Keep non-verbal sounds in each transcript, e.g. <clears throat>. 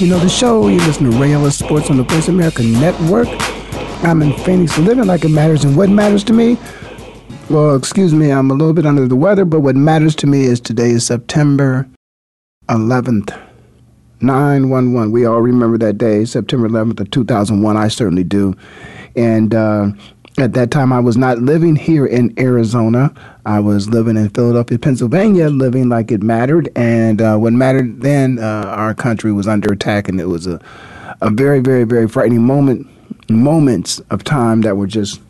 you know the show. You listen to Ellis Sports on the Voice America Network. I'm in Phoenix, living like it matters, and what matters to me. Well, excuse me, I'm a little bit under the weather, but what matters to me is today is September 11th, 911. We all remember that day, September 11th of 2001. I certainly do. And uh, at that time, I was not living here in Arizona. I was living in Philadelphia, Pennsylvania, living like it mattered. And uh, what mattered then, uh, our country was under attack, and it was a, a very, very, very frightening moment. Moments of time that were just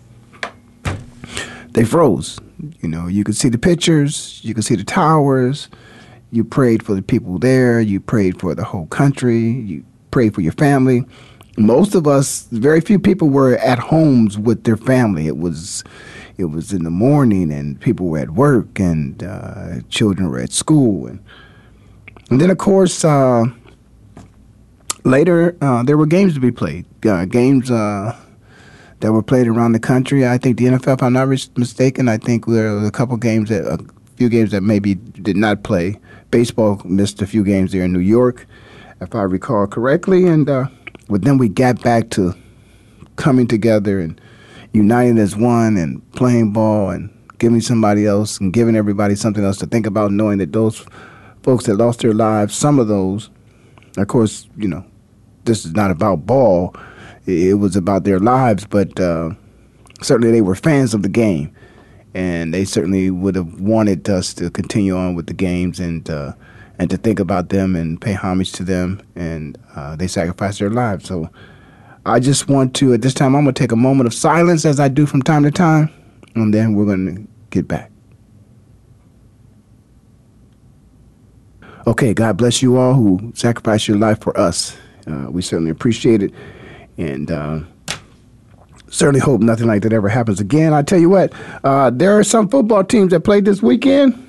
they froze. You know, you could see the pictures, you could see the towers. You prayed for the people there. You prayed for the whole country. You prayed for your family most of us, very few people were at homes with their family. It was, it was in the morning, and people were at work, and uh, children were at school, and and then of course uh, later uh, there were games to be played. Uh, games uh, that were played around the country. I think the NFL, if I'm not mistaken, I think there were a couple games that a few games that maybe did not play. Baseball missed a few games there in New York, if I recall correctly, and uh, but then we got back to coming together and uniting as one and playing ball and giving somebody else and giving everybody something else to think about, knowing that those folks that lost their lives, some of those, of course, you know, this is not about ball. It was about their lives, but uh, certainly they were fans of the game, and they certainly would have wanted us to continue on with the games and uh, and to think about them and pay homage to them. And uh, they sacrificed their lives. So I just want to, at this time, I'm going to take a moment of silence as I do from time to time, and then we're going to get back. Okay, God bless you all who sacrificed your life for us. Uh, we certainly appreciate it. And, uh, certainly hope nothing like that ever happens again. I tell you what, uh, there are some football teams that played this weekend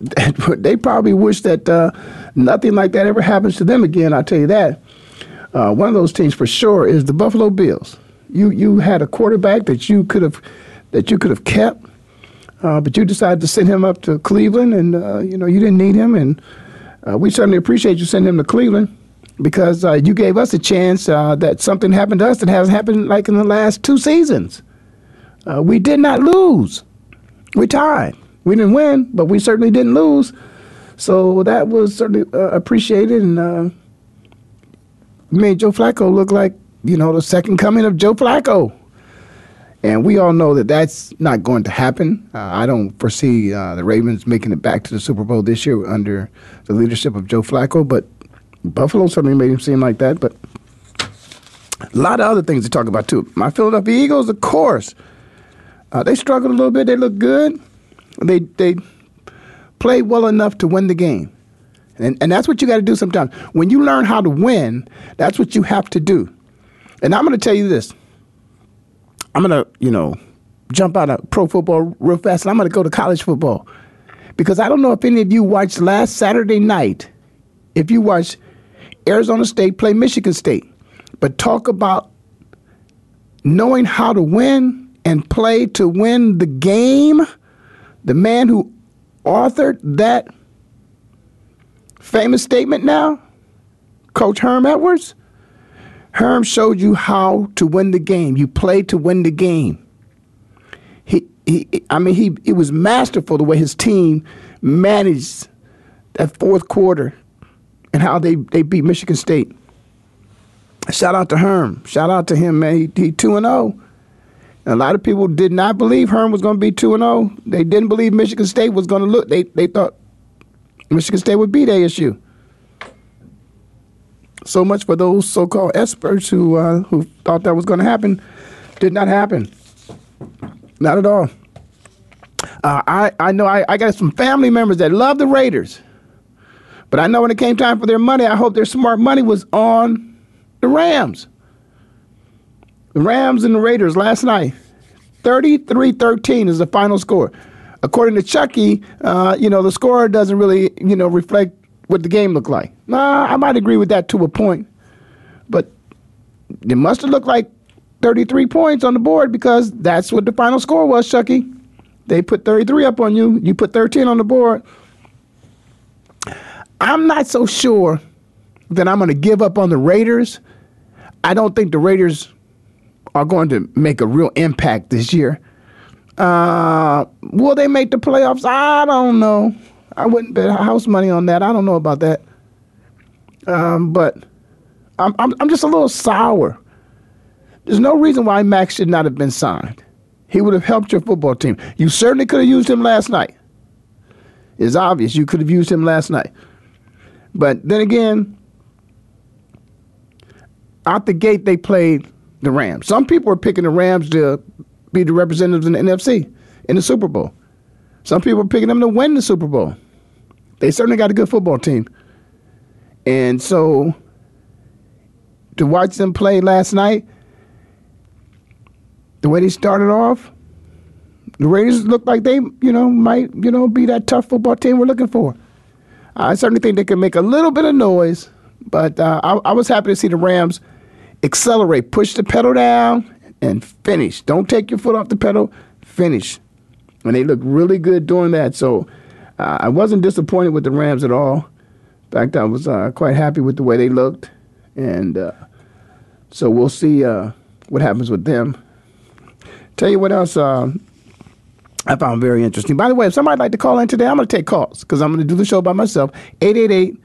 <laughs> they probably wish that uh, nothing like that ever happens to them again. I'll tell you that. Uh, one of those teams for sure is the Buffalo Bills. You you had a quarterback that you could have that you could have kept, uh, but you decided to send him up to Cleveland, and uh, you know you didn't need him, and uh, we certainly appreciate you sending him to Cleveland because uh, you gave us a chance that something happened to us that hasn't happened like in the last two seasons. we did not lose. We tied. We didn't win, but we certainly didn't lose. So that was certainly uh, appreciated and uh, made Joe Flacco look like, you know, the second coming of Joe Flacco. And we all know that that's not going to happen. Uh, I don't foresee uh, the Ravens making it back to the Super Bowl this year under the leadership of Joe Flacco, but Buffalo certainly made him seem like that. But a lot of other things to talk about, too. My Philadelphia Eagles, of course, uh, they struggled a little bit. They look good. They they play well enough to win the game. And, and that's what you got to do sometimes. When you learn how to win, that's what you have to do. And I'm going to tell you this. I'm going to, you know, jump out of pro football real fast and I'm going to go to college football. Because I don't know if any of you watched last Saturday night, if you watched Arizona State play Michigan State. But talk about knowing how to win and play to win the game the man who authored that famous statement now, Coach Herm Edwards, Herm showed you how to win the game. You play to win the game. He, he, I mean, he, it was masterful the way his team managed that fourth quarter and how they, they beat Michigan State. Shout out to Herm. Shout out to him, man. He, he 2 and 0. A lot of people did not believe Herm was going to be 2 and 0. They didn't believe Michigan State was going to look. They they thought Michigan State would beat ASU. So much for those so-called experts who uh, who thought that was going to happen. Did not happen. Not at all. Uh, I I know I, I got some family members that love the Raiders, but I know when it came time for their money, I hope their smart money was on the Rams. The Rams and the Raiders last night, 33-13 is the final score. According to Chucky, uh, you know, the score doesn't really, you know, reflect what the game looked like. Nah, I might agree with that to a point. But it must have looked like 33 points on the board because that's what the final score was, Chucky. They put 33 up on you. You put 13 on the board. I'm not so sure that I'm going to give up on the Raiders. I don't think the Raiders are going to make a real impact this year. Uh, will they make the playoffs? I don't know. I wouldn't bet house money on that. I don't know about that. Um, but I'm, I'm, I'm just a little sour. There's no reason why Max should not have been signed. He would have helped your football team. You certainly could have used him last night. It's obvious you could have used him last night. But then again, out the gate, they played the Rams. Some people are picking the Rams to be the representatives in the NFC in the Super Bowl. Some people are picking them to win the Super Bowl. They certainly got a good football team. And so to watch them play last night, the way they started off, the Raiders looked like they, you know, might, you know, be that tough football team we're looking for. I certainly think they can make a little bit of noise, but uh, I, I was happy to see the Rams accelerate, push the pedal down, and finish. Don't take your foot off the pedal. Finish. And they look really good doing that. So uh, I wasn't disappointed with the Rams at all. In fact, I was uh, quite happy with the way they looked. And uh, so we'll see uh, what happens with them. Tell you what else uh, I found very interesting. By the way, if somebody'd like to call in today, I'm going to take calls because I'm going to do the show by myself. 888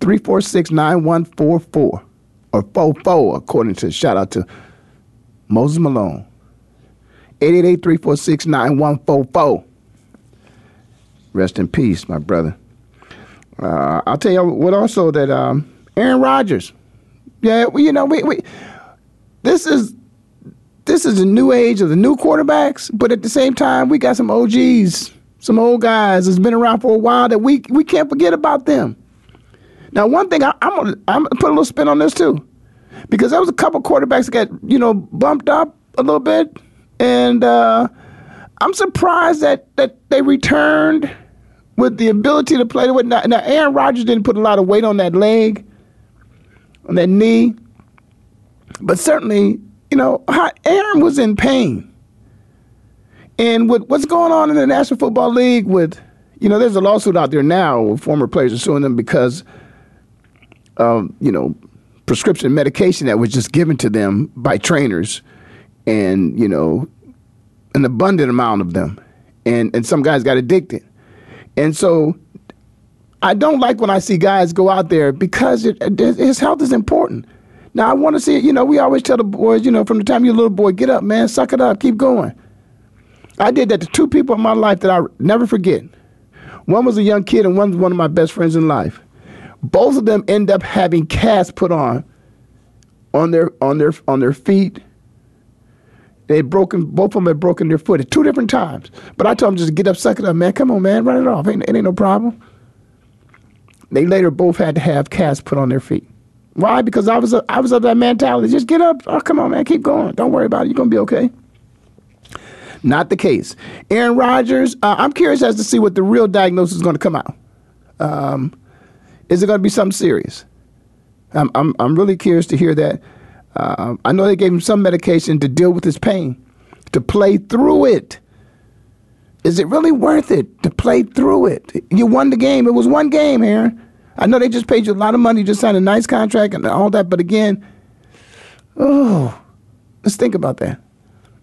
346 9144 or 44, according to shout out to Moses Malone. 888 346 9144. Rest in peace, my brother. Uh, I'll tell you what also that um, Aaron Rodgers. Yeah, well, you know, we, we this is this is the new age of the new quarterbacks, but at the same time, we got some OGs, some old guys that's been around for a while that we we can't forget about them. Now, one thing I, am gonna I'm put a little spin on this too, because there was a couple quarterbacks that got you know bumped up a little bit, and uh, I'm surprised that that they returned with the ability to play. With now, now, Aaron Rodgers didn't put a lot of weight on that leg, on that knee, but certainly, you know, Aaron was in pain. And with what's going on in the National Football League, with you know, there's a lawsuit out there now. With former players are suing them because um, you know, prescription medication that was just given to them by trainers, and you know, an abundant amount of them, and and some guys got addicted, and so I don't like when I see guys go out there because it, his health is important. Now I want to see, you know, we always tell the boys, you know, from the time you're a little boy, get up, man, suck it up, keep going. I did that to two people in my life that I never forget. One was a young kid, and one was one of my best friends in life. Both of them end up having casts put on on their on their on their feet. They broken both of them had broken their foot at two different times. But I told them just get up, suck it up, man. Come on, man, run it off. Ain't, it ain't no problem. They later both had to have casts put on their feet. Why? Because I was a, I was of that mentality. Just get up. Oh, come on, man. Keep going. Don't worry about it. You're gonna be okay. Not the case. Aaron Rodgers. Uh, I'm curious as to see what the real diagnosis is going to come out. Um, is it going to be something serious? I'm, I'm, I'm really curious to hear that. Uh, I know they gave him some medication to deal with his pain, to play through it. Is it really worth it to play through it? You won the game. It was one game, Aaron. I know they just paid you a lot of money, just signed a nice contract and all that, but again, oh, let's think about that.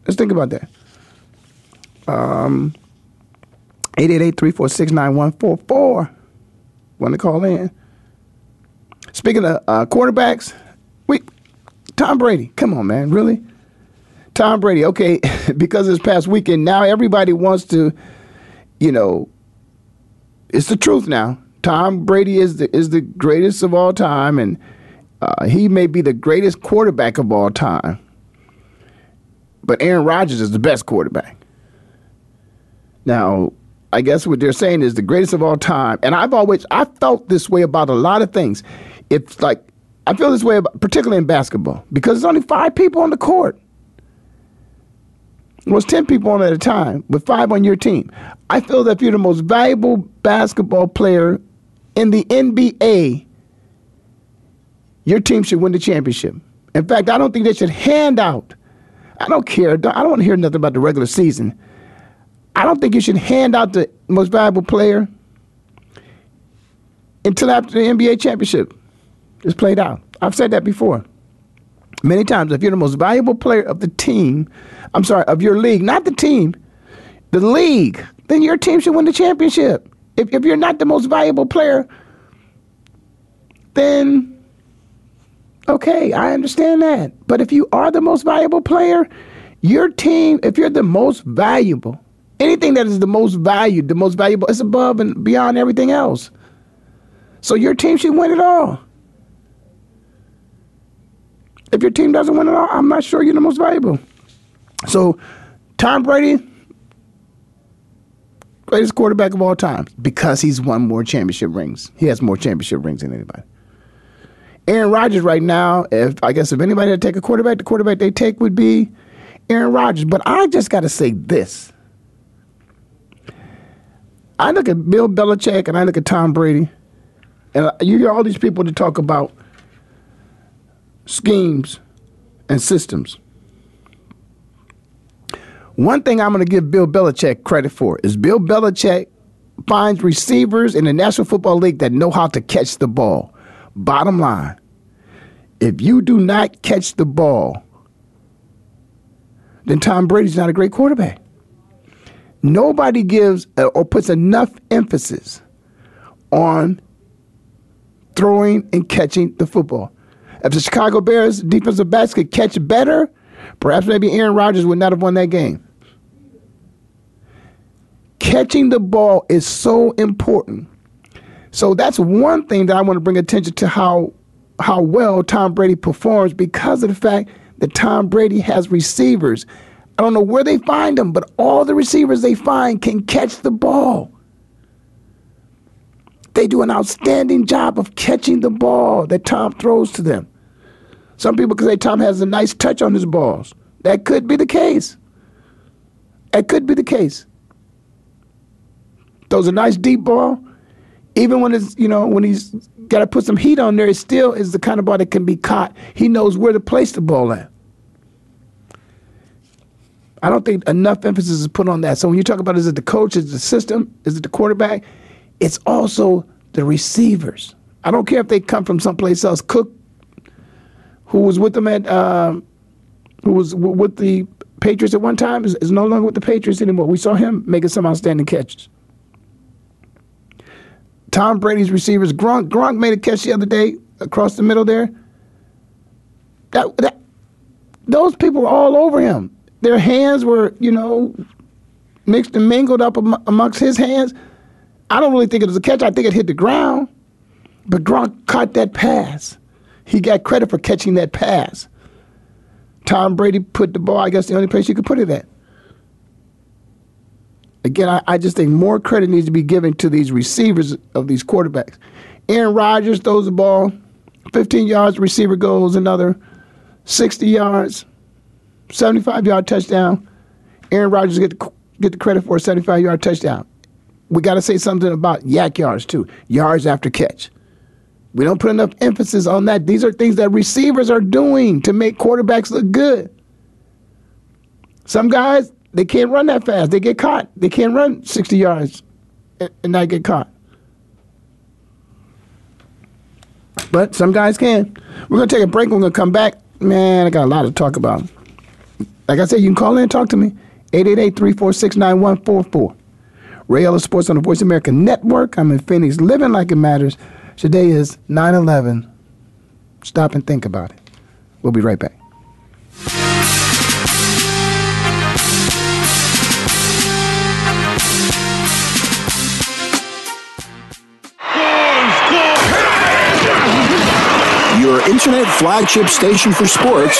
Let's think about that. Um, 888 346 9144 want to call in. Speaking of uh, quarterbacks, we Tom Brady. Come on, man, really? Tom Brady. Okay, <laughs> because this past weekend, now everybody wants to, you know, it's the truth now. Tom Brady is the is the greatest of all time, and uh, he may be the greatest quarterback of all time. But Aaron Rodgers is the best quarterback. Now, I guess what they're saying is the greatest of all time. And I've always I felt this way about a lot of things. It's like I feel this way about, particularly in basketball because there's only five people on the court. It was ten people on at a time with five on your team. I feel that if you're the most valuable basketball player in the NBA, your team should win the championship. In fact, I don't think they should hand out. I don't care. I don't want to hear nothing about the regular season. I don't think you should hand out the most valuable player until after the NBA championship. is played out. I've said that before. Many times, if you're the most valuable player of the team, I'm sorry, of your league, not the team, the league, then your team should win the championship. If, if you're not the most valuable player, then okay, I understand that. But if you are the most valuable player, your team, if you're the most valuable, anything that is the most valued, the most valuable, is above and beyond everything else. So your team should win it all. If your team doesn't win it all, I'm not sure you're the most valuable. So Tom Brady, greatest quarterback of all time because he's won more championship rings. He has more championship rings than anybody. Aaron Rodgers right now, if I guess if anybody had to take a quarterback, the quarterback they take would be Aaron Rodgers. But I just got to say this. I look at Bill Belichick and I look at Tom Brady, and you hear all these people to talk about schemes and systems. One thing I'm going to give Bill Belichick credit for is Bill Belichick finds receivers in the National Football League that know how to catch the ball. Bottom line, if you do not catch the ball, then Tom Brady's not a great quarterback. Nobody gives or puts enough emphasis on throwing and catching the football. If the Chicago Bears defensive backs could catch better, perhaps maybe Aaron Rodgers would not have won that game. Catching the ball is so important. So that's one thing that I want to bring attention to how how well Tom Brady performs because of the fact that Tom Brady has receivers. I don't know where they find them, but all the receivers they find can catch the ball. They do an outstanding job of catching the ball that Tom throws to them. Some people can say Tom has a nice touch on his balls. That could be the case. That could be the case. Throws a nice deep ball. Even when it's, you know, when he's got to put some heat on there, it still is the kind of ball that can be caught. He knows where to place the ball at. I don't think enough emphasis is put on that. So when you talk about is it the coach, is it the system, is it the quarterback, it's also the receivers. I don't care if they come from someplace else. Cook, who was with them at, um, who was w- with the Patriots at one time, is, is no longer with the Patriots anymore. We saw him making some outstanding catches. Tom Brady's receivers, Gronk, Gronk made a catch the other day across the middle there. That, that, those people were all over him their hands were, you know, mixed and mingled up amongst his hands. I don't really think it was a catch. I think it hit the ground. But Gronk caught that pass. He got credit for catching that pass. Tom Brady put the ball, I guess, the only place you could put it at. Again, I, I just think more credit needs to be given to these receivers of these quarterbacks. Aaron Rodgers throws the ball, 15 yards, receiver goes another 60 yards. 75 yard touchdown. Aaron Rodgers get the, get the credit for a 75 yard touchdown. We got to say something about YAC yards too, yards after catch. We don't put enough emphasis on that. These are things that receivers are doing to make quarterbacks look good. Some guys, they can't run that fast. They get caught. They can't run 60 yards and not get caught. But some guys can. We're going to take a break. We're going to come back. Man, I got a lot to talk about. Like I said, you can call in and talk to me. 888-346-9144. Ray Ellis Sports on the Voice America Network. I'm in Phoenix, living like it matters. Today is 9-11. Stop and think about it. We'll be right back. Your internet flagship station for sports.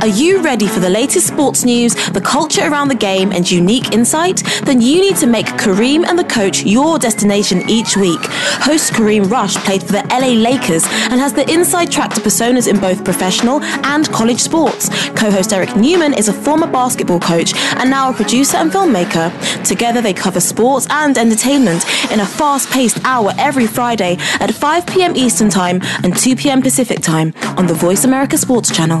Are you ready for the latest sports news, the culture around the game, and unique insight? Then you need to make Kareem and the coach your destination each week. Host Kareem Rush played for the LA Lakers and has the inside track to personas in both professional and college sports. Co host Eric Newman is a former basketball coach and now a producer and filmmaker. Together, they cover sports and entertainment in a fast paced hour every Friday at 5 p.m. Eastern Time and 2 p.m. Pacific Time on the Voice America Sports Channel.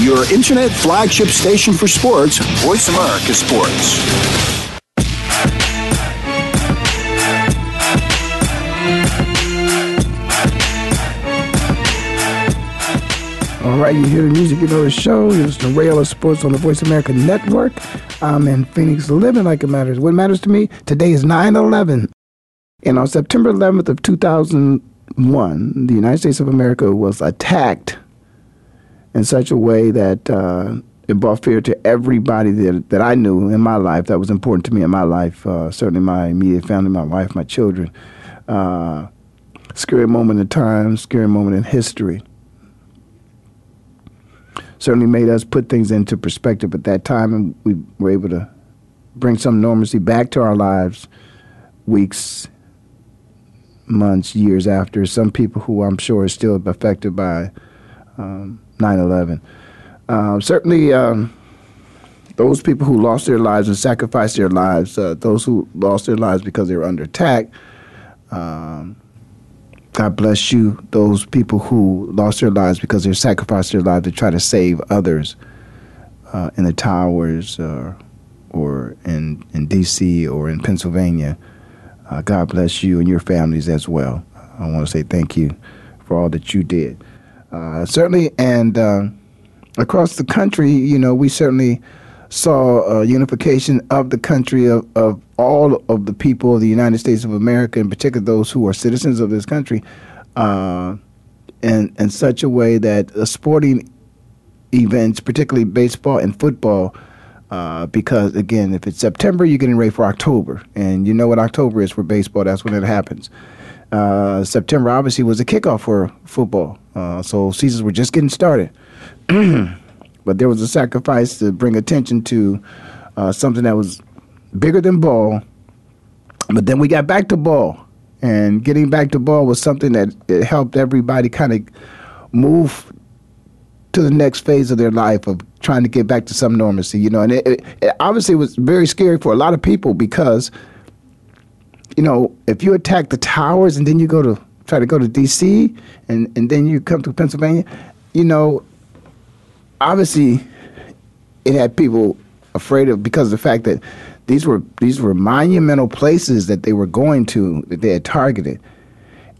Your internet flagship station for sports, Voice America Sports. All right, you hear the music, you know the show. It's the Ray Ellis Sports on the Voice America Network. I'm in Phoenix, living like it matters. What matters to me today is 9 11. And on September 11th of 2001, the United States of America was attacked in such a way that uh, it brought fear to everybody that, that I knew in my life that was important to me in my life, uh, certainly my immediate family, my wife, my children. Uh, scary moment in time, scary moment in history. Certainly made us put things into perspective at that time, and we were able to bring some normalcy back to our lives weeks, months, years after. Some people who I'm sure are still affected by um, 9/11. Uh, certainly, um, those people who lost their lives and sacrificed their lives, uh, those who lost their lives because they were under attack. Um, God bless you. Those people who lost their lives because they sacrificed their lives to try to save others uh, in the towers uh, or in in D.C. or in Pennsylvania. Uh, God bless you and your families as well. I want to say thank you for all that you did. Uh, certainly, and uh, across the country, you know, we certainly saw unification of the country of, of all of the people of the United States of America, in particular those who are citizens of this country, uh, in, in such a way that sporting events, particularly baseball and football, uh, because again, if it's September, you're getting ready for October, and you know what October is for baseball. That's when it happens. Uh, September obviously was a kickoff for football, uh, so seasons were just getting started. <clears throat> but there was a sacrifice to bring attention to uh, something that was bigger than ball. But then we got back to ball, and getting back to ball was something that it helped everybody kind of move to the next phase of their life of trying to get back to some normalcy, you know. And it, it, it obviously was very scary for a lot of people because, you know, if you attack the towers and then you go to try to go to D.C. and and then you come to Pennsylvania, you know, obviously it had people afraid of because of the fact that these were these were monumental places that they were going to that they had targeted,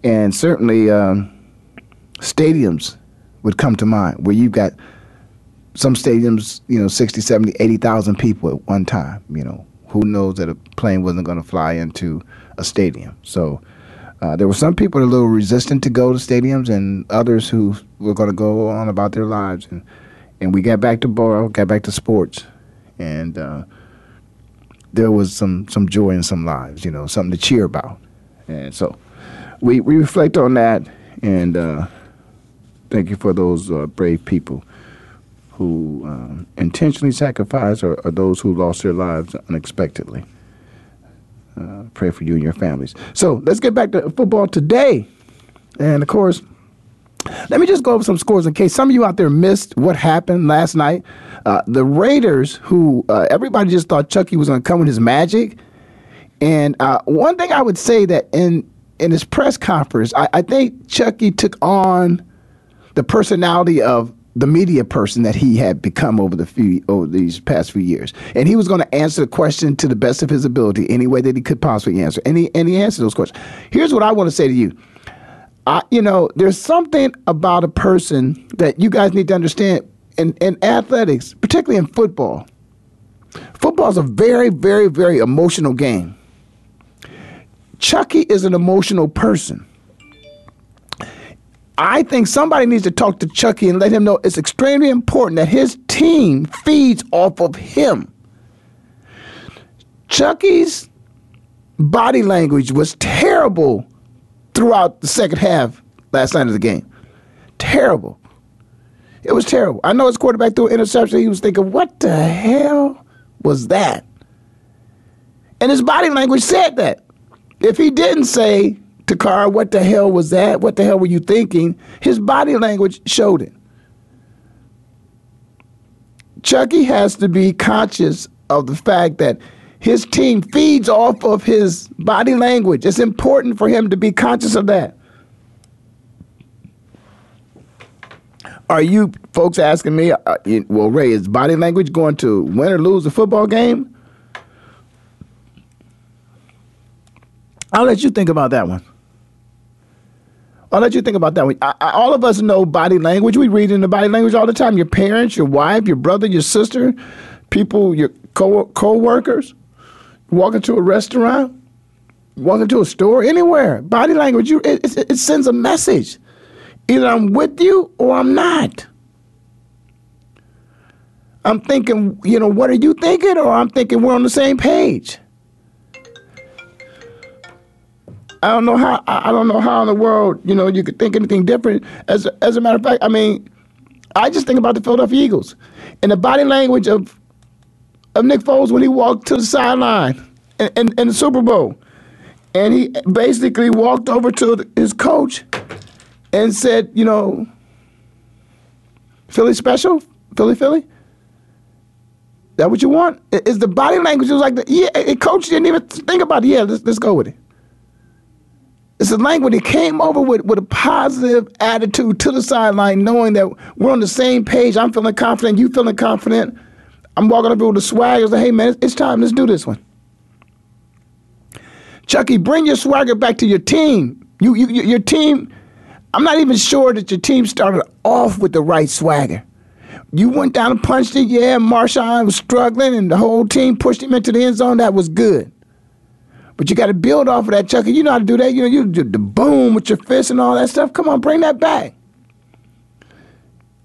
and certainly um, stadiums would come to mind where you've got some stadiums, you know, 60, 70, 80,000 people at one time, you know. Who knows that a plane wasn't going to fly into a stadium. So uh, there were some people that were a little resistant to go to stadiums and others who were going to go on about their lives. And, and we got back to ball, got back to sports. And uh, there was some, some joy in some lives, you know, something to cheer about. And so we, we reflect on that and uh, thank you for those uh, brave people who um, intentionally sacrificed or, those who lost their lives unexpectedly. Uh, pray for you and your families. So let's get back to football today. And of course, Let me just go over some scores in case some of you out there missed what happened last night. Uh, the Raiders, who uh, everybody just thought Chucky was going to come with his magic, and uh, one thing I would say that in in his press conference, I, I think Chucky took on the personality of the media person that he had become over the few over these past few years, and he was going to answer the question to the best of his ability, any way that he could possibly answer, and he and he answered those questions. Here's what I want to say to you. I, you know, there's something about a person that you guys need to understand in, in athletics, particularly in football. Football is a very, very, very emotional game. Chucky is an emotional person. I think somebody needs to talk to Chucky and let him know it's extremely important that his team feeds off of him. Chucky's body language was terrible throughout the second half last night of the game. Terrible. It was terrible. I know his quarterback threw an interception. He was thinking, what the hell was that? And his body language said that. If he didn't say to Carr, what the hell was that? What the hell were you thinking? His body language showed it. Chucky has to be conscious of the fact that his team feeds off of his body language. It's important for him to be conscious of that. Are you folks asking me, uh, well, Ray, is body language going to win or lose a football game? I'll let you think about that one. I'll let you think about that. I, I, all of us know body language. We read in the body language all the time. Your parents, your wife, your brother, your sister, people, your co co-workers walk into a restaurant, walking to a store, anywhere. Body language, you it, it, it sends a message. Either I'm with you or I'm not. I'm thinking, you know, what are you thinking? Or I'm thinking we're on the same page. I don't know how I don't know how in the world, you know, you could think anything different. As as a matter of fact, I mean, I just think about the Philadelphia Eagles and the body language of of Nick Foles when he walked to the sideline in, in, in the Super Bowl. And he basically walked over to his coach and said, you know, Philly special? Philly, Philly? That what you want? Is the body language? It was like, the, yeah, coach didn't even think about it. Yeah, let's, let's go with it. It's a language he came over with, with a positive attitude to the sideline, knowing that we're on the same page. I'm feeling confident, you feeling confident. I'm walking up with the swagger. Say, hey, man, it's time. Let's do this one. Chucky, bring your swagger back to your team. You, you, your team, I'm not even sure that your team started off with the right swagger. You went down and punched it. Yeah, Marshawn was struggling, and the whole team pushed him into the end zone. That was good. But you got to build off of that, Chucky. You know how to do that. You know, you do the boom with your fist and all that stuff. Come on, bring that back.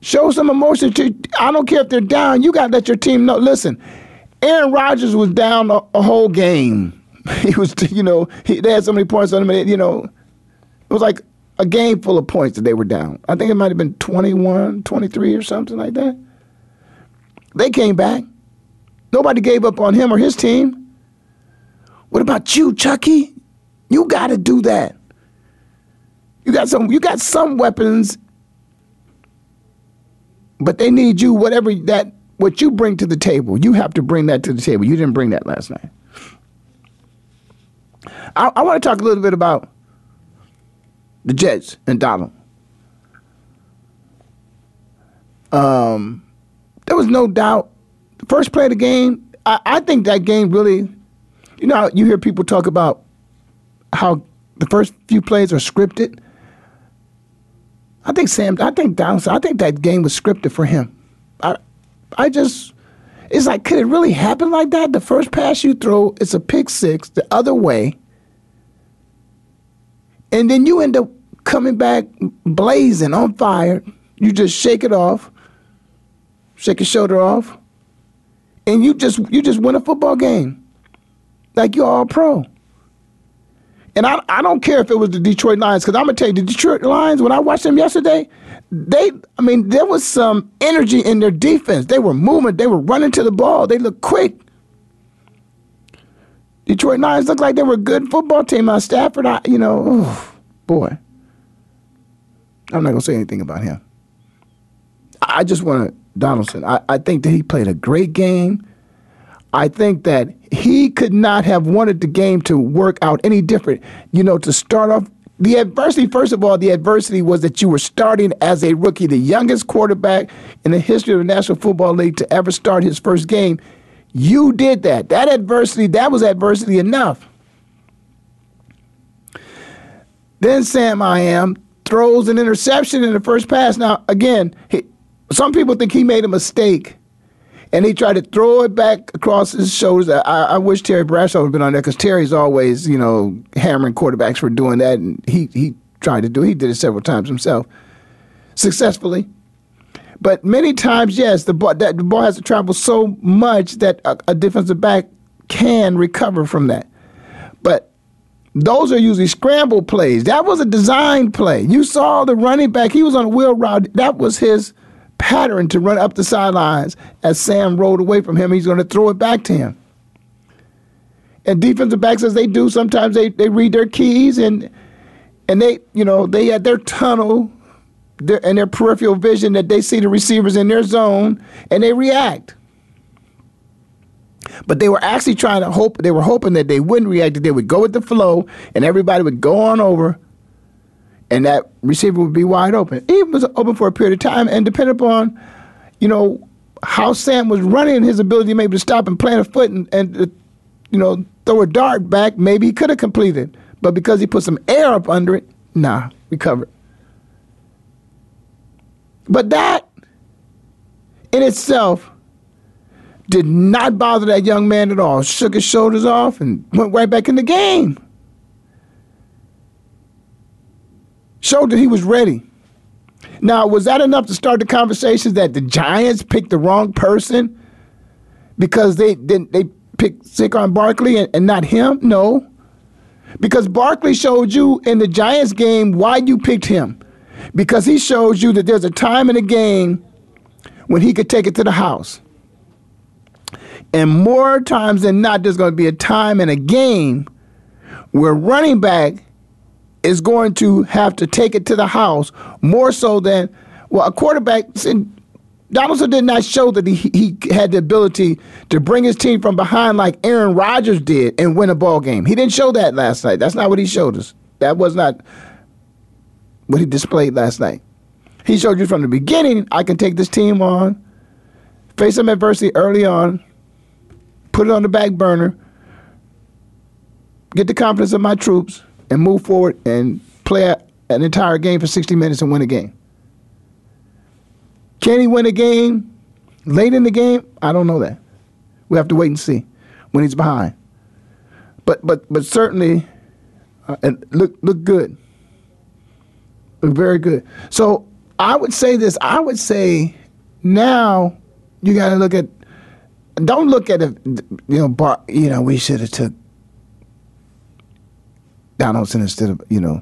Show some emotion. To, I don't care if they're down. You got to let your team know. Listen, Aaron Rodgers was down a, a whole game. <laughs> He was, you know, he, they had so many points on him. You know, it was like a game full of points that they were down. I think it might have been 21, 23 or something like that. They came back. Nobody gave up on him or his team. What about you, Chucky? You got to do that. You got some. You got some weapons but they need you, whatever that what you bring to the table. You have to bring that to the table. You didn't bring that last night. I, I want to talk a little bit about the Jets and Darnold. Um, there was no doubt. The first play of the game, I, I think that game really, you know, you hear people talk about how the first few plays are scripted. I think Sam. I think Donaldson. I think that game was scripted for him. I, I just. It's like, could it really happen like that? The first pass you throw, it's a pick six the other way, and then you end up coming back blazing on fire. You just shake it off, shake your shoulder off, and you just you just win a football game, like you're all pro. And I, I don't care if it was the Detroit Lions, because I'm gonna tell you, the Detroit Lions, when I watched them yesterday, they I mean, there was some energy in their defense. They were moving, they were running to the ball, they looked quick. Detroit Lions looked like they were a good football team. Now Stafford, I, you know, oh, boy. I'm not to say anything about him. I just want to, Donaldson, I, I think that he played a great game. I think that he could not have wanted the game to work out any different. You know, to start off, the adversity, first of all, the adversity was that you were starting as a rookie, the youngest quarterback in the history of the National Football League to ever start his first game. You did that. That adversity, that was adversity enough. Then Sam I am throws an interception in the first pass. Now, again, he, some people think he made a mistake and he tried to throw it back across his shoulders. I, I wish Terry Bradshaw have been on there because Terry's always, you know, hammering quarterbacks for doing that, and he he tried to do. It. He did it several times himself, successfully. But many times, yes, the ball that the ball has to travel so much that a, a defensive back can recover from that. But those are usually scramble plays. That was a design play. You saw the running back; he was on a wheel route. That was his pattern to run up the sidelines as Sam rolled away from him. He's going to throw it back to him. And defensive backs, as they do, sometimes they, they read their keys and and they, you know, they had their tunnel their, and their peripheral vision that they see the receivers in their zone and they react. But they were actually trying to hope, they were hoping that they wouldn't react, that they would go with the flow and everybody would go on over and that receiver would be wide open. He was open for a period of time, and depending upon, you know, how Sam was running, his ability maybe to stop and plant a foot and, and uh, you know, throw a dart back, maybe he could have completed. But because he put some air up under it, nah, recovered. But that in itself did not bother that young man at all. Shook his shoulders off and went right back in the game. Showed that he was ready. Now, was that enough to start the conversations that the Giants picked the wrong person because they didn't they picked Saquon Barkley and, and not him? No. Because Barkley showed you in the Giants game why you picked him. Because he shows you that there's a time in the game when he could take it to the house. And more times than not, there's going to be a time in a game where running back is going to have to take it to the house more so than well a quarterback Donaldson did not show that he, he had the ability to bring his team from behind like Aaron Rodgers did and win a ball game. He didn't show that last night. That's not what he showed us. That was not what he displayed last night. He showed you from the beginning, I can take this team on, face some adversity early on, put it on the back burner, get the confidence of my troops, and move forward and play an entire game for 60 minutes and win a game. Can he win a game late in the game? I don't know that. We have to wait and see when he's behind. But but but certainly, uh, look look good. Look very good. So I would say this. I would say now you got to look at. Don't look at it. You know, bar, you know, we should have took Donaldson instead of you know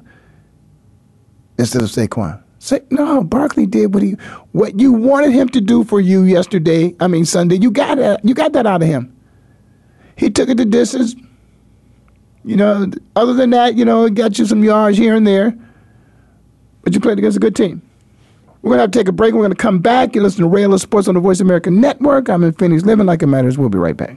instead of Saquon. Say no, Barkley did what he what you wanted him to do for you yesterday. I mean Sunday. You got it. You got that out of him. He took it the distance. You know, other than that, you know, it got you some yards here and there. But you played against a good team. We're gonna have to take a break. We're gonna come back. You listen to Rail Sports on the Voice America Network. I'm in Phoenix, living like it matters. We'll be right back.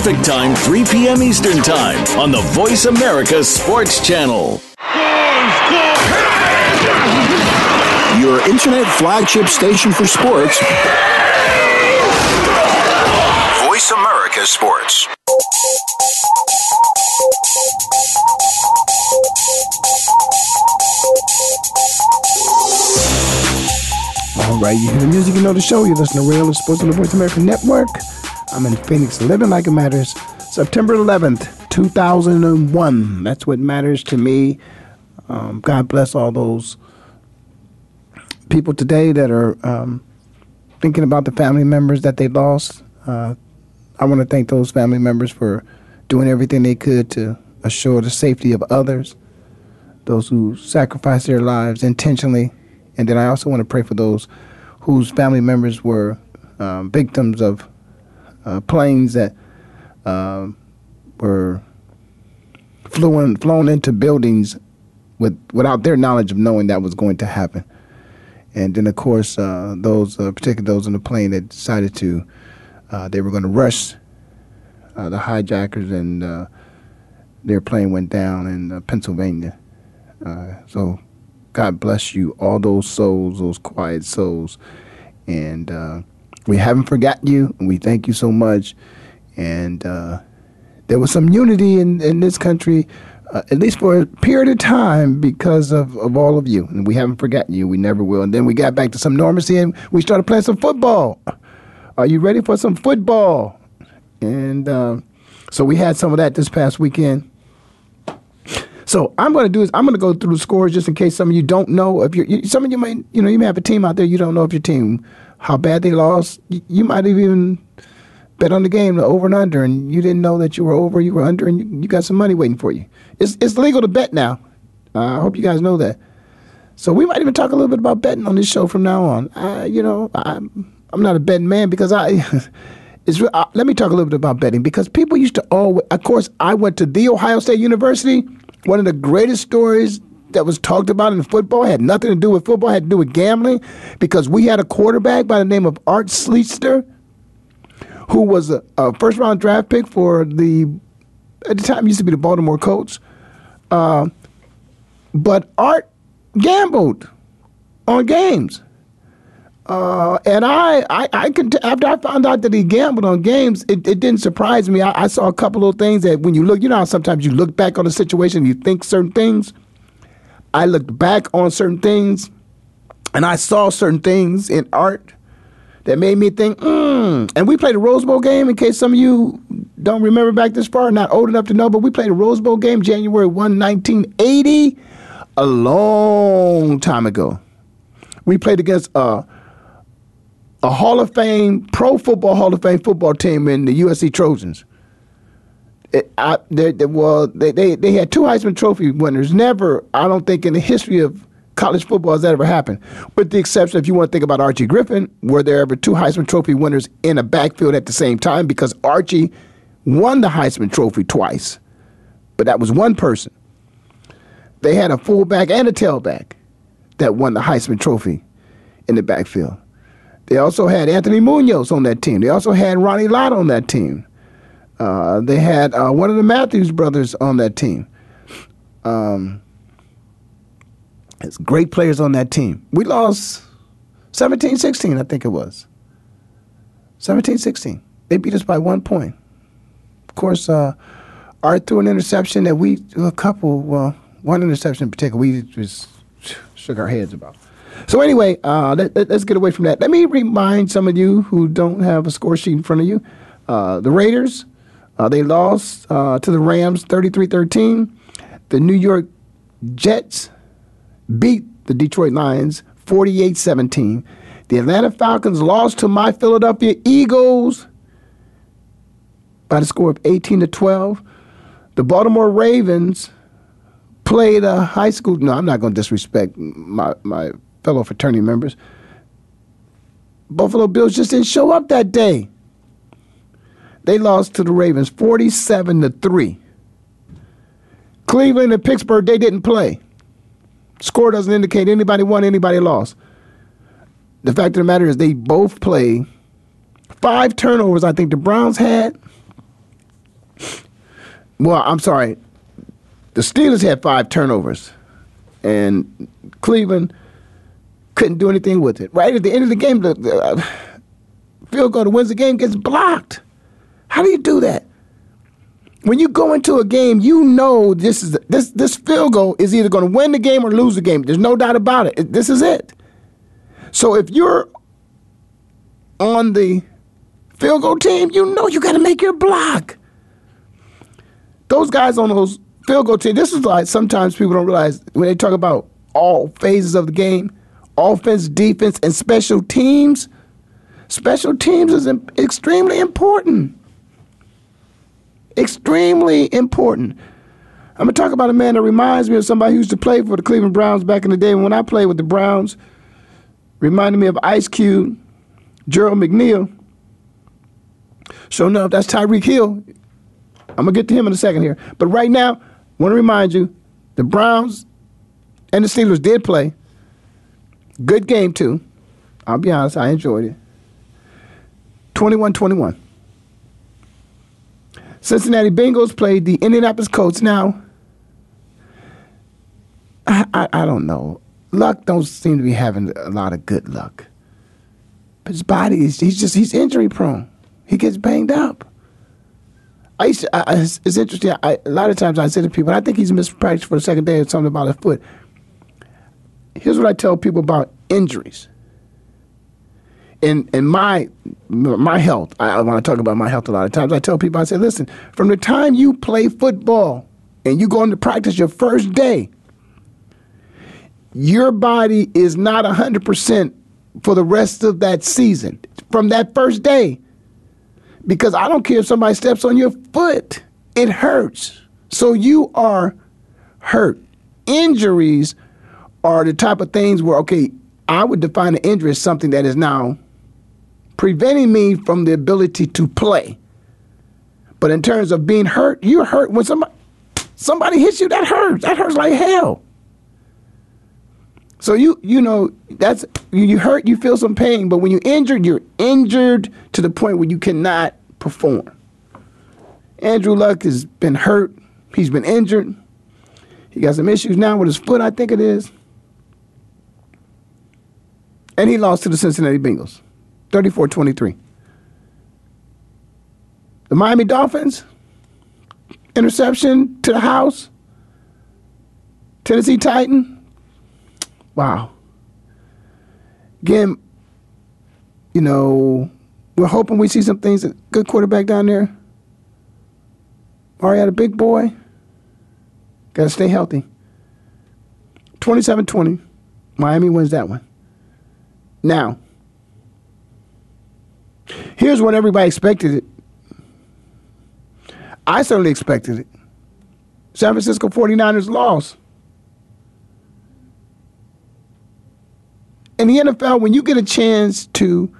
Time, 3 p.m. Eastern Time on the Voice America Sports Channel. Your internet flagship station for sports. Voice America Sports. All right, you hear the music, you know the show. You listen to Ray Ellis Sports on the Voice America Network. I'm in Phoenix, living like it matters. September 11th, 2001. That's what matters to me. Um, God bless all those people today that are um, thinking about the family members that they lost. Uh, I want to thank those family members for doing everything they could to assure the safety of others, those who sacrificed their lives intentionally. And then I also want to pray for those whose family members were um, victims of uh, planes that uh, were flown flown into buildings with without their knowledge of knowing that was going to happen. And then, of course, uh, those, uh, particularly those on the plane that decided to, uh, they were going to rush uh, the hijackers, and their plane went down in Pennsylvania. So, God bless you, all those souls, those quiet souls, and we haven't forgotten you, and we thank you so much. And uh, there was some unity in, in this country, uh, at least for a period of time, because of, of all of you. And we haven't forgotten you. We never will. And then we got back to some normalcy, and we started playing some football. Are you ready for some football? And uh, so we had some of that this past weekend. So I'm going to do is I'm going to go through the scores just in case some of you don't know if you, some of you may you know you may have a team out there you don't know if your team how bad they lost you, you might have even bet on the game the over and under and you didn't know that you were over you were under and you, you got some money waiting for you. It's it's legal to bet now. Uh, I hope you guys know that. So we might even talk a little bit about betting on this show from now on. Uh, you know I'm I'm not a betting man because I. <laughs> It's, uh, let me talk a little bit about betting because people used to always. Of course, I went to the Ohio State University one of the greatest stories that was talked about in football had nothing to do with football, had to do with gambling, because we had a quarterback by the name of Art Schlichter, who was a, a first round draft pick for the, at the time, used to be the Baltimore Colts. Uh, but Art gambled on games. Uh, and I, I, I can. T- after I found out that he gambled on games, it, it didn't surprise me. I, I, saw a couple of things that when you look, you know, sometimes you look back on a situation, and you think certain things. I looked back on certain things, and I saw certain things in art that made me think. Mm. And we played a Rose Bowl game. In case some of you don't remember back this far, not old enough to know, but we played a Rose Bowl game January 1, 1980, a long time ago. We played against. Uh, a Hall of Fame, Pro Football Hall of Fame football team in the USC Trojans. It, I, they, they, well, they, they, they had two Heisman Trophy winners. Never, I don't think, in the history of college football has that ever happened. With the exception, if you want to think about Archie Griffin, were there ever two Heisman Trophy winners in a backfield at the same time? Because Archie won the Heisman Trophy twice, but that was one person. They had a fullback and a tailback that won the Heisman Trophy in the backfield. They also had Anthony Munoz on that team. They also had Ronnie Lott on that team. Uh, they had uh, one of the Matthews brothers on that team. Um, it's great players on that team. We lost 17 16, I think it was. 17 16. They beat us by one point. Of course, uh, Art threw an interception that we, a couple, well, one interception in particular, we just shook our heads about. So anyway, uh, let, us get away from that. Let me remind some of you who don't have a score sheet in front of you. Uh, the Raiders, uh, they lost uh, to the Rams 33-13. The New York Jets beat the Detroit Lions 48-17. The Atlanta Falcons lost to my Philadelphia Eagles by the score of 18 to 12. The Baltimore Ravens played a high school. No, I'm not going to disrespect my, my fellow fraternity members. Buffalo Bills just didn't show up that day. They lost to the Ravens 47 to 3. Cleveland and Pittsburgh, they didn't play. Score doesn't indicate anybody won, anybody lost. The fact of the matter is, they both played. Five turnovers, I think the Browns had. Well, I'm sorry. The Steelers had five turnovers, and Cleveland couldn't do anything with it. Right at the end of the game, the, the uh, field goal to wins the game gets blocked. How do you do that? When you go into a game, you know this is this this field goal is either going to win the game or lose the game. There's no doubt about it. This is it. So if you're on the field goal team, you know you got to make your block. Those guys on those field goal team, this is like sometimes people don't realize when they talk about all phases of the game, offense, defense, and special teams. Special teams is extremely important. Extremely important. I'm gonna talk about a man that reminds me of somebody who used to play for the Cleveland Browns back in the day. When I played with the Browns, reminded me of Ice Cube, Gerald McNeil. Sure enough, that's Tyreek Hill. I'm gonna get to him in a second here. But right now, I want to remind you, the Browns and the Steelers did play. Good game too. I'll be honest, I enjoyed it. 21-21. Cincinnati Bengals played the Indianapolis Colts. Now, I, I, I don't know. Luck don't seem to be having a lot of good luck. But his body is he's just he's injury prone. He gets banged up. I used to, I, it's interesting. I, a lot of times I say to people, I think he's missed practice for the second day or something about his foot. Here's what I tell people about injuries. In in my my health, I, I want to talk about my health a lot of times. I tell people, I say, listen, from the time you play football and you go into practice your first day, your body is not hundred percent for the rest of that season. From that first day, because I don't care if somebody steps on your foot, it hurts. So you are hurt. Injuries are the type of things where, okay, I would define an injury as something that is now preventing me from the ability to play. But in terms of being hurt, you're hurt when somebody somebody hits you. That hurts. That hurts like hell. So you you know that's you, hurt, you feel some pain, but when you're injured, you're injured to the point where you cannot perform. Andrew Luck has been hurt. He's been injured. He got some issues now with his foot, I think it is. And he lost to the Cincinnati Bengals, 34-23. The Miami Dolphins, interception to the house. Tennessee Titan, wow. Again, you know, we're hoping we see some things. Good quarterback down there. Mariota, big boy. Got to stay healthy. 27 20. Miami wins that one. Now, here's what everybody expected it. I certainly expected it. San Francisco 49ers lost. in the NFL, when you get a chance to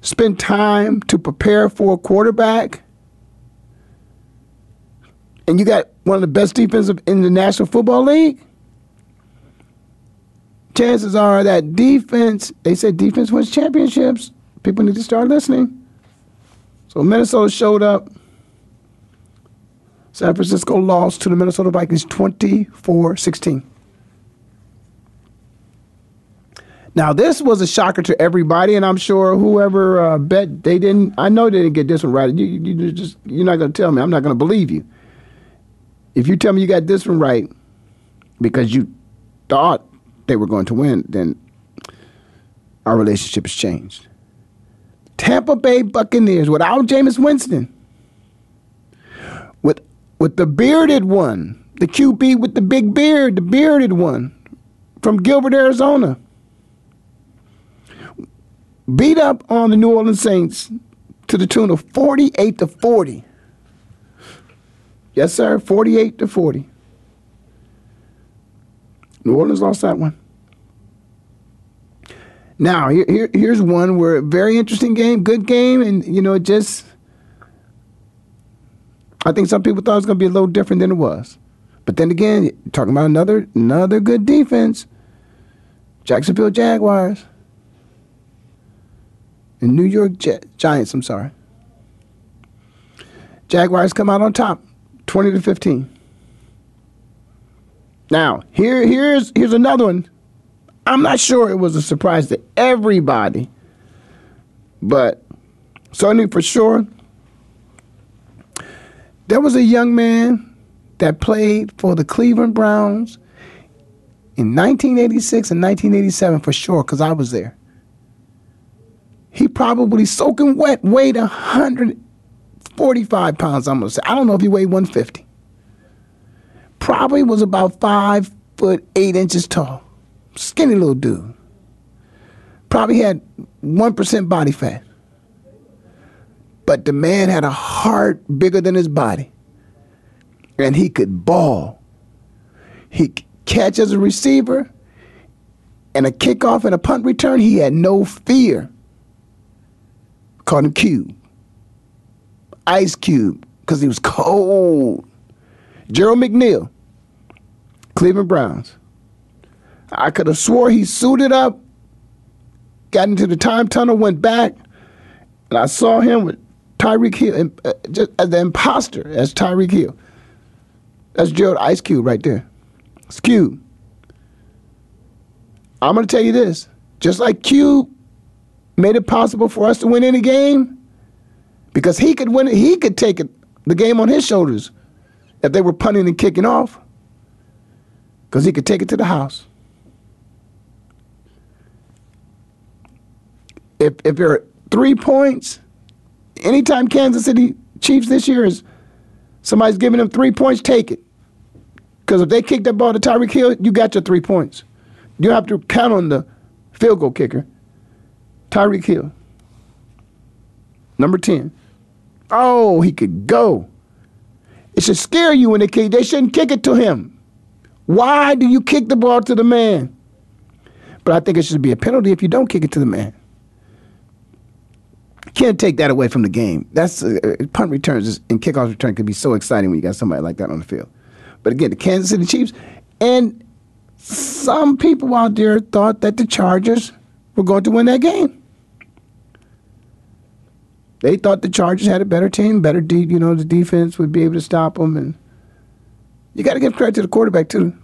spend time to prepare for a quarterback, and you got one of the best defensive in the National Football League, chances are that defense, they said defense wins championships. People need to start listening. So Minnesota showed up. San Francisco lost to the Minnesota Vikings 24 16. Now this was a shocker to everybody, and I'm sure whoever uh, bet they didn't. I know they didn't get this one right. You, you just you're not going to tell me. I'm not going to believe you. If you tell me you got this one right because you thought they were going to win, then our relationship has changed. Tampa Bay Buccaneers without Jameis Winston, with with the bearded one, the QB with the big beard, the bearded one from Gilbert, Arizona beat up on the New Orleans Saints to the tune of 48 to 40. Yes, sir, 48 to 40. New Orleans lost that one. Now, here, here, here's one where very interesting game, good game, and you know, it just I think some people thought it was going to be a little different than it was. But then again, talking about another another good defense, Jacksonville Jaguars and New York Giants, I'm sorry. Jaguars come out on top, 20 to 15. Now, here, here's, here's another one. I'm not sure it was a surprise to everybody, but certainly for sure, there was a young man that played for the Cleveland Browns in 1986 and 1987 for sure, because I was there. He probably soaking wet weighed 145 pounds, I'm gonna say. I don't know if he weighed 150. Probably was about five foot eight inches tall. Skinny little dude. Probably had 1% body fat. But the man had a heart bigger than his body. And he could ball. He catch as a receiver and a kickoff and a punt return. He had no fear called him Cube. Ice Cube, because he was cold. Gerald McNeil, Cleveland Browns. I could have swore he suited up, got into the time tunnel, went back, and I saw him with Tyreek Hill, uh, just as the imposter as Tyreek Hill. That's Gerald Ice Cube right there. It's Cube. I'm going to tell you this. Just like Cube made it possible for us to win any game because he could win it. He could take it, the game on his shoulders if they were punting and kicking off because he could take it to the house. If, if are three points, anytime Kansas City Chiefs this year is somebody's giving them three points, take it. Because if they kick that ball to Tyreek Hill, you got your three points. You have to count on the field goal kicker. Tyreek Hill. Number 10. Oh, he could go. It should scare you when they kick. They shouldn't kick it to him. Why do you kick the ball to the man? But I think it should be a penalty if you don't kick it to the man. Can't take that away from the game. That's uh, uh punt returns and kickoff return can be so exciting when you got somebody like that on the field. But again, the Kansas City Chiefs and some people out there thought that the Chargers were going to win that game. They thought the Chargers had a better team, better. You know, the defense would be able to stop them, and you got to give credit to the quarterback too.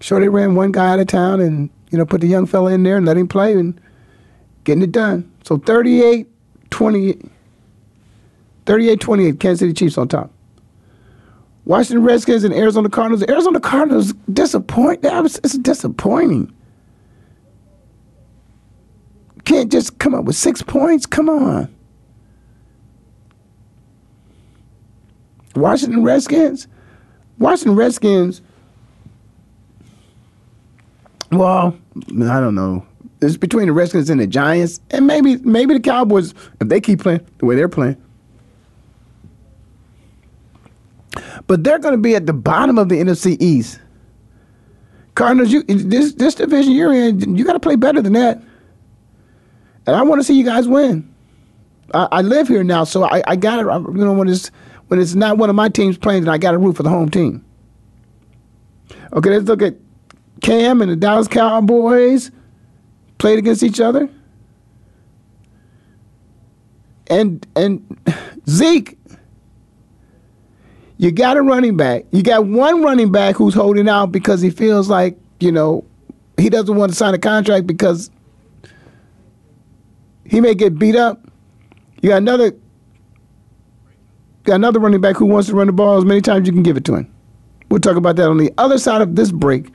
Sure, they ran one guy out of town, and you know, put the young fella in there and let him play, and getting it done. So 38 28, 38 28, Kansas City Chiefs on top. Washington Redskins and Arizona Cardinals. Arizona Cardinals disappoint. It's disappointing can't just come up with six points. Come on. Washington Redskins. Washington Redskins. Well, I don't know. It's between the Redskins and the Giants, and maybe maybe the Cowboys if they keep playing the way they're playing. But they're going to be at the bottom of the NFC East. Cardinals, you this this division you're in, you got to play better than that and I want to see you guys win. I, I live here now, so I, I got to, you know, when it's when it's not one of my teams playing, then I got to root for the home team. Okay, let's look at Cam and the Dallas Cowboys played against each other. And and <laughs> Zeke, you got a running back. You got one running back who's holding out because he feels like, you know, he doesn't want to sign a contract because he may get beat up. You got another got another running back who wants to run the ball as many times as you can give it to him. We'll talk about that on the other side of this break.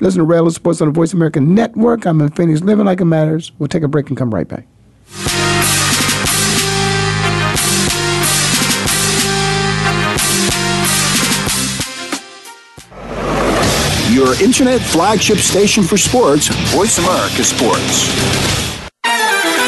Listen to Ray Ellis Sports on the Voice America Network. I'm in Phoenix, living like it matters. We'll take a break and come right back. Your internet flagship station for sports, Voice America Sports.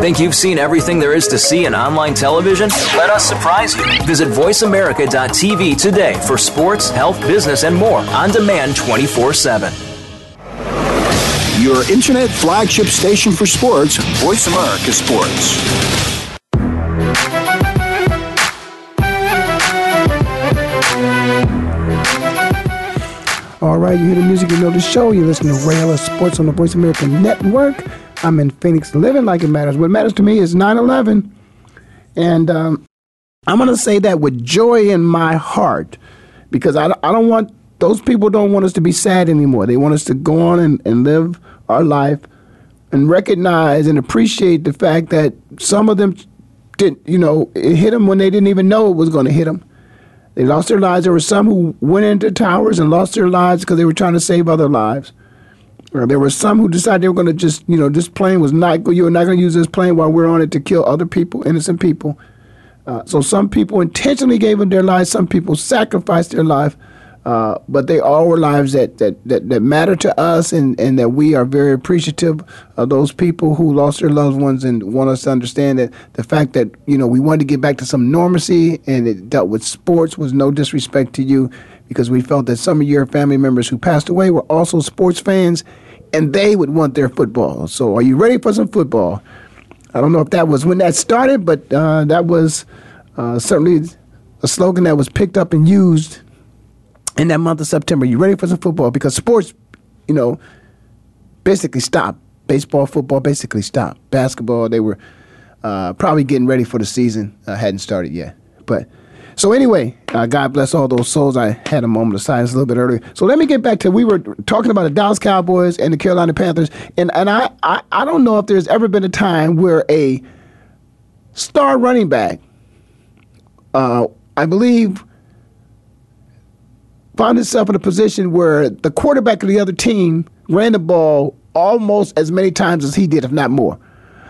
Think you've seen everything there is to see in online television? Let us surprise you. Visit VoiceAmerica.tv today for sports, health, business, and more on demand 24 7. Your internet flagship station for sports, Voice America Sports. All right, you hear the music, you know the show. You listen to Ray Ellis Sports on the Voice America Network. I'm in Phoenix living like it matters. What matters to me is 9 11. And um, I'm going to say that with joy in my heart because I, I don't want, those people don't want us to be sad anymore. They want us to go on and, and live our life and recognize and appreciate the fact that some of them did, you know, it hit them when they didn't even know it was going to hit them. They lost their lives. There were some who went into towers and lost their lives because they were trying to save other lives. There were some who decided they were going to just, you know, this plane was not, you were not going to use this plane while we're on it to kill other people, innocent people. Uh, so some people intentionally gave them their lives. Some people sacrificed their life. Uh, but they all were lives that, that, that, that matter to us and, and that we are very appreciative of those people who lost their loved ones and want us to understand that the fact that, you know, we wanted to get back to some normalcy and it dealt with sports was no disrespect to you because we felt that some of your family members who passed away were also sports fans and they would want their football. So, are you ready for some football? I don't know if that was when that started, but uh, that was uh, certainly a slogan that was picked up and used in that month of September. You ready for some football? Because sports, you know, basically stopped. Baseball, football basically stopped. Basketball, they were uh, probably getting ready for the season. Uh, hadn't started yet, but so anyway, uh, God bless all those souls. I had a moment of silence a little bit earlier. So let me get back to we were talking about the Dallas Cowboys and the Carolina Panthers, and and I I, I don't know if there's ever been a time where a star running back, uh, I believe, found himself in a position where the quarterback of the other team ran the ball almost as many times as he did, if not more.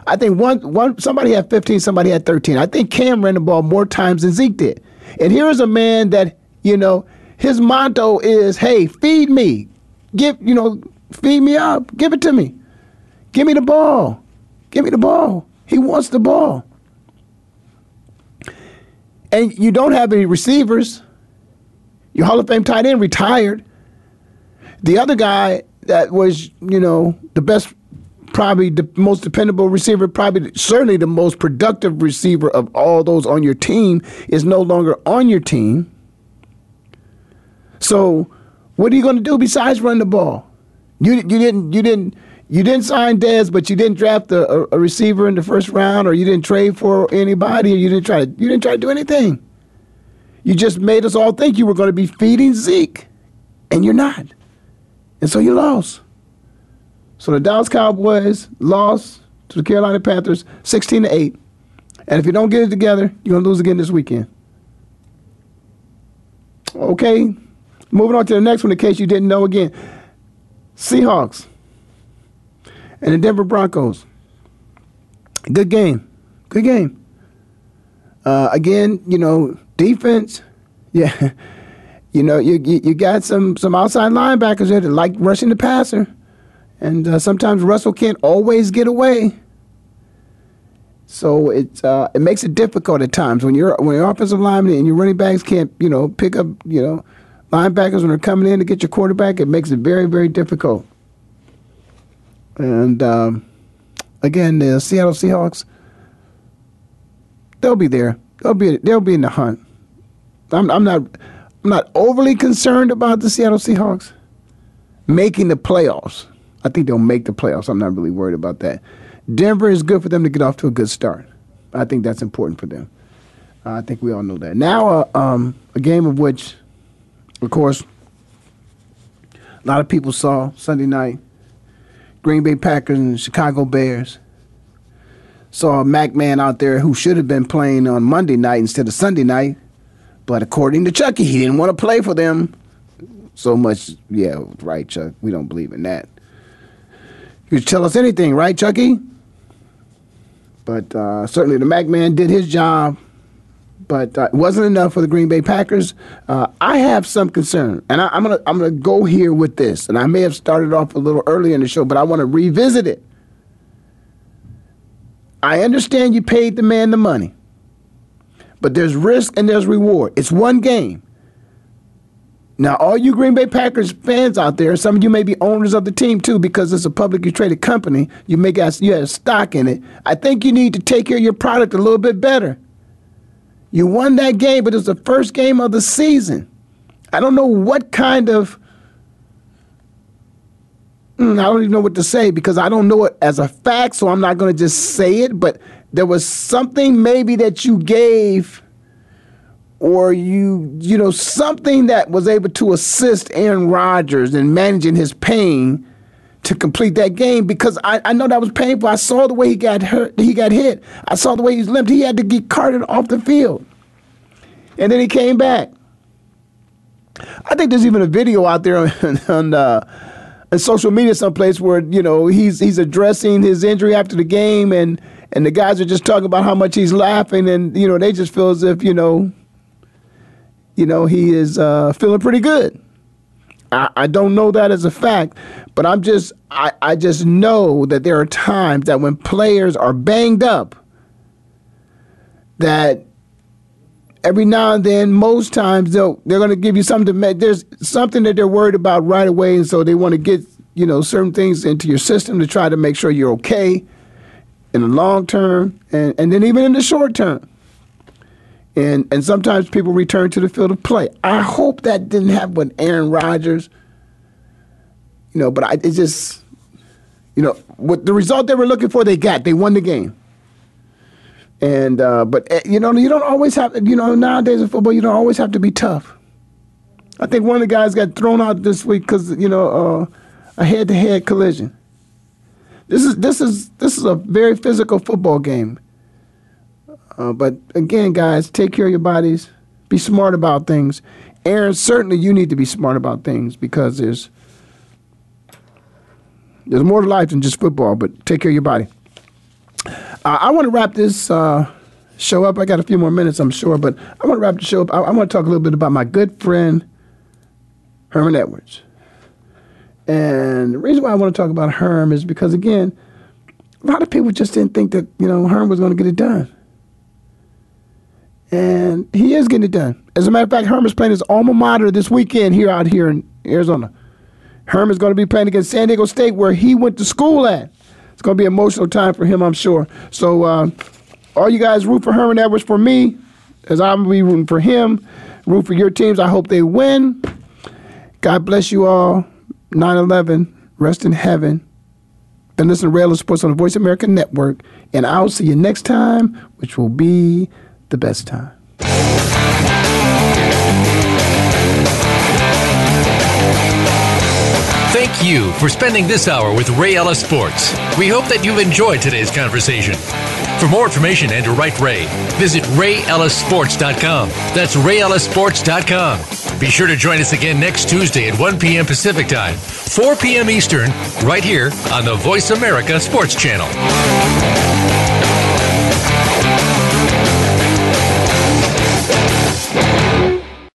I think one one somebody had 15, somebody had 13. I think Cam ran the ball more times than Zeke did. And here's a man that, you know, his motto is, hey, feed me. Give, you know, feed me up. Give it to me. Give me the ball. Give me the ball. He wants the ball. And you don't have any receivers. Your Hall of Fame tight end retired. The other guy that was, you know, the best probably the most dependable receiver, probably certainly the most productive receiver of all those on your team, is no longer on your team. So, what are you going to do besides run the ball? You you didn't you didn't you didn't sign Dez, but you didn't draft a, a, receiver in the first round, or you didn't trade for anybody, or you didn't try to you didn't try to do anything. You just made us all think you were going to be feeding Zeke, and you're not, and so you lost. So the Dallas Cowboys lost to the Carolina Panthers 16 to 8. And if you don't get it together, you're going to lose again this weekend. Okay, moving on to the next one in case you didn't know again. Seahawks. and the Denver Broncos. Good game. Good game. Uh, again, you know, defense. <laughs> Yeah, you know, you, you, you got some some outside linebackers there that like rushing the passer, and uh, sometimes Russell can't always get away. So it uh, it makes it difficult at times when you're when your offensive lineman and your running backs can't you know pick up you know linebackers when they're coming in to get your quarterback. It makes it very very difficult. And um, again, the Seattle Seahawks, they'll be there. They'll be they'll be in the hunt. I'm, I'm not I'm not overly concerned about the Seattle Seahawks making the playoffs. I think they'll make the playoffs. I'm not really worried about that. Denver is good for them to get off to a good start. I think that's important for them. I think we all know that. Now, uh, um, a game of which, of course, a lot of people saw Sunday night. Green Bay Packers and Chicago Bears. Saw a Mack man out there who should have been playing on Monday night instead of Sunday night. But according to Chucky, he didn't want to play for them so much. Yeah, right, Chuck. We don't believe in that. You tell us anything, right, Chucky? But uh, certainly the Mack man did his job. But uh, it wasn't enough for the Green Bay Packers. Uh, I have some concern, and I, I'm gonna I'm gonna go here with this. And I may have started off a little earlier in the show, but I want to revisit it. I understand you paid the man the money. But there's risk and there's reward. It's one game. Now, all you Green Bay Packers fans out there, some of you may be owners of the team too, because it's a publicly traded company. You may got you have stock in it. I think you need to take care of your product a little bit better. You won that game, but it's the first game of the season. I don't know what kind of mm, I don't even know what to say because I don't know it as a fact, so I'm not going to just say it. But there was something maybe that you gave or you you know something that was able to assist Aaron Rodgers in managing his pain to complete that game because I, I know that was painful. I saw the way he got hurt, he got hit. I saw the way he's limped. He had to get carted off the field. And then he came back. I think there's even a video out there on, <laughs> on uh, on social media someplace where you know he's he's addressing his injury after the game and and the guys are just talking about how much he's laughing and you know they just feel as if you know you know he is uh, feeling pretty good. I, I don't know that as a fact, but I'm just I, I just know that there are times that when players are banged up that every now and then, most times they'll they're going to give you something to. There's something that they're worried about right away, and so they want to get you know certain things into your system to try to make sure you're okay in the long term, and and then even in the short term. And and sometimes people return to the field of play. I hope that didn't happen with Aaron Rodgers. You know, but I it just you know what the result they were looking for they got. They won the game. And uh, but eh, you know you don't always have you know nowadays in football you don't always have to be tough. I think one of the guys got thrown out this week because you know uh, a head-to-head collision. This is this is this is a very physical football game. Uh, but again, guys, take care of your bodies. Be smart about things. Aaron, certainly you need to be smart about things because there's there's more to life than just football. But take care of your body. Uh, I want to wrap this uh, show up. I got a few more minutes, I'm sure, but I want to wrap the show up. I, I want to talk a little bit about my good friend Herman Edwards. And the reason why I want to talk about Herm is because again, a lot of people just didn't think that you know Herm was going to get it done and he is getting it done. As a matter of fact, Herman's playing his alma mater this weekend here out here in Arizona. Herman's going to be playing against San Diego State, where he went to school at. It's going to be an emotional time for him, I'm sure. So, uh, all you guys root for Herman Edwards for me, as I'm be rooting for him. Root for your teams. I hope they win. God bless you all. 9 11, rest in heaven. Been listening to Ray Ellis Sports on the Voice America Network. And I'll see you next time, which will be the best time. Thank you for spending this hour with Ray Ellis Sports. We hope that you've enjoyed today's conversation. For more information and to write Ray, visit rayellissports.com. That's rayellissports.com. Be sure to join us again next Tuesday at 1 p.m. Pacific Time, 4 p.m. Eastern, right here on the Voice America Sports Channel.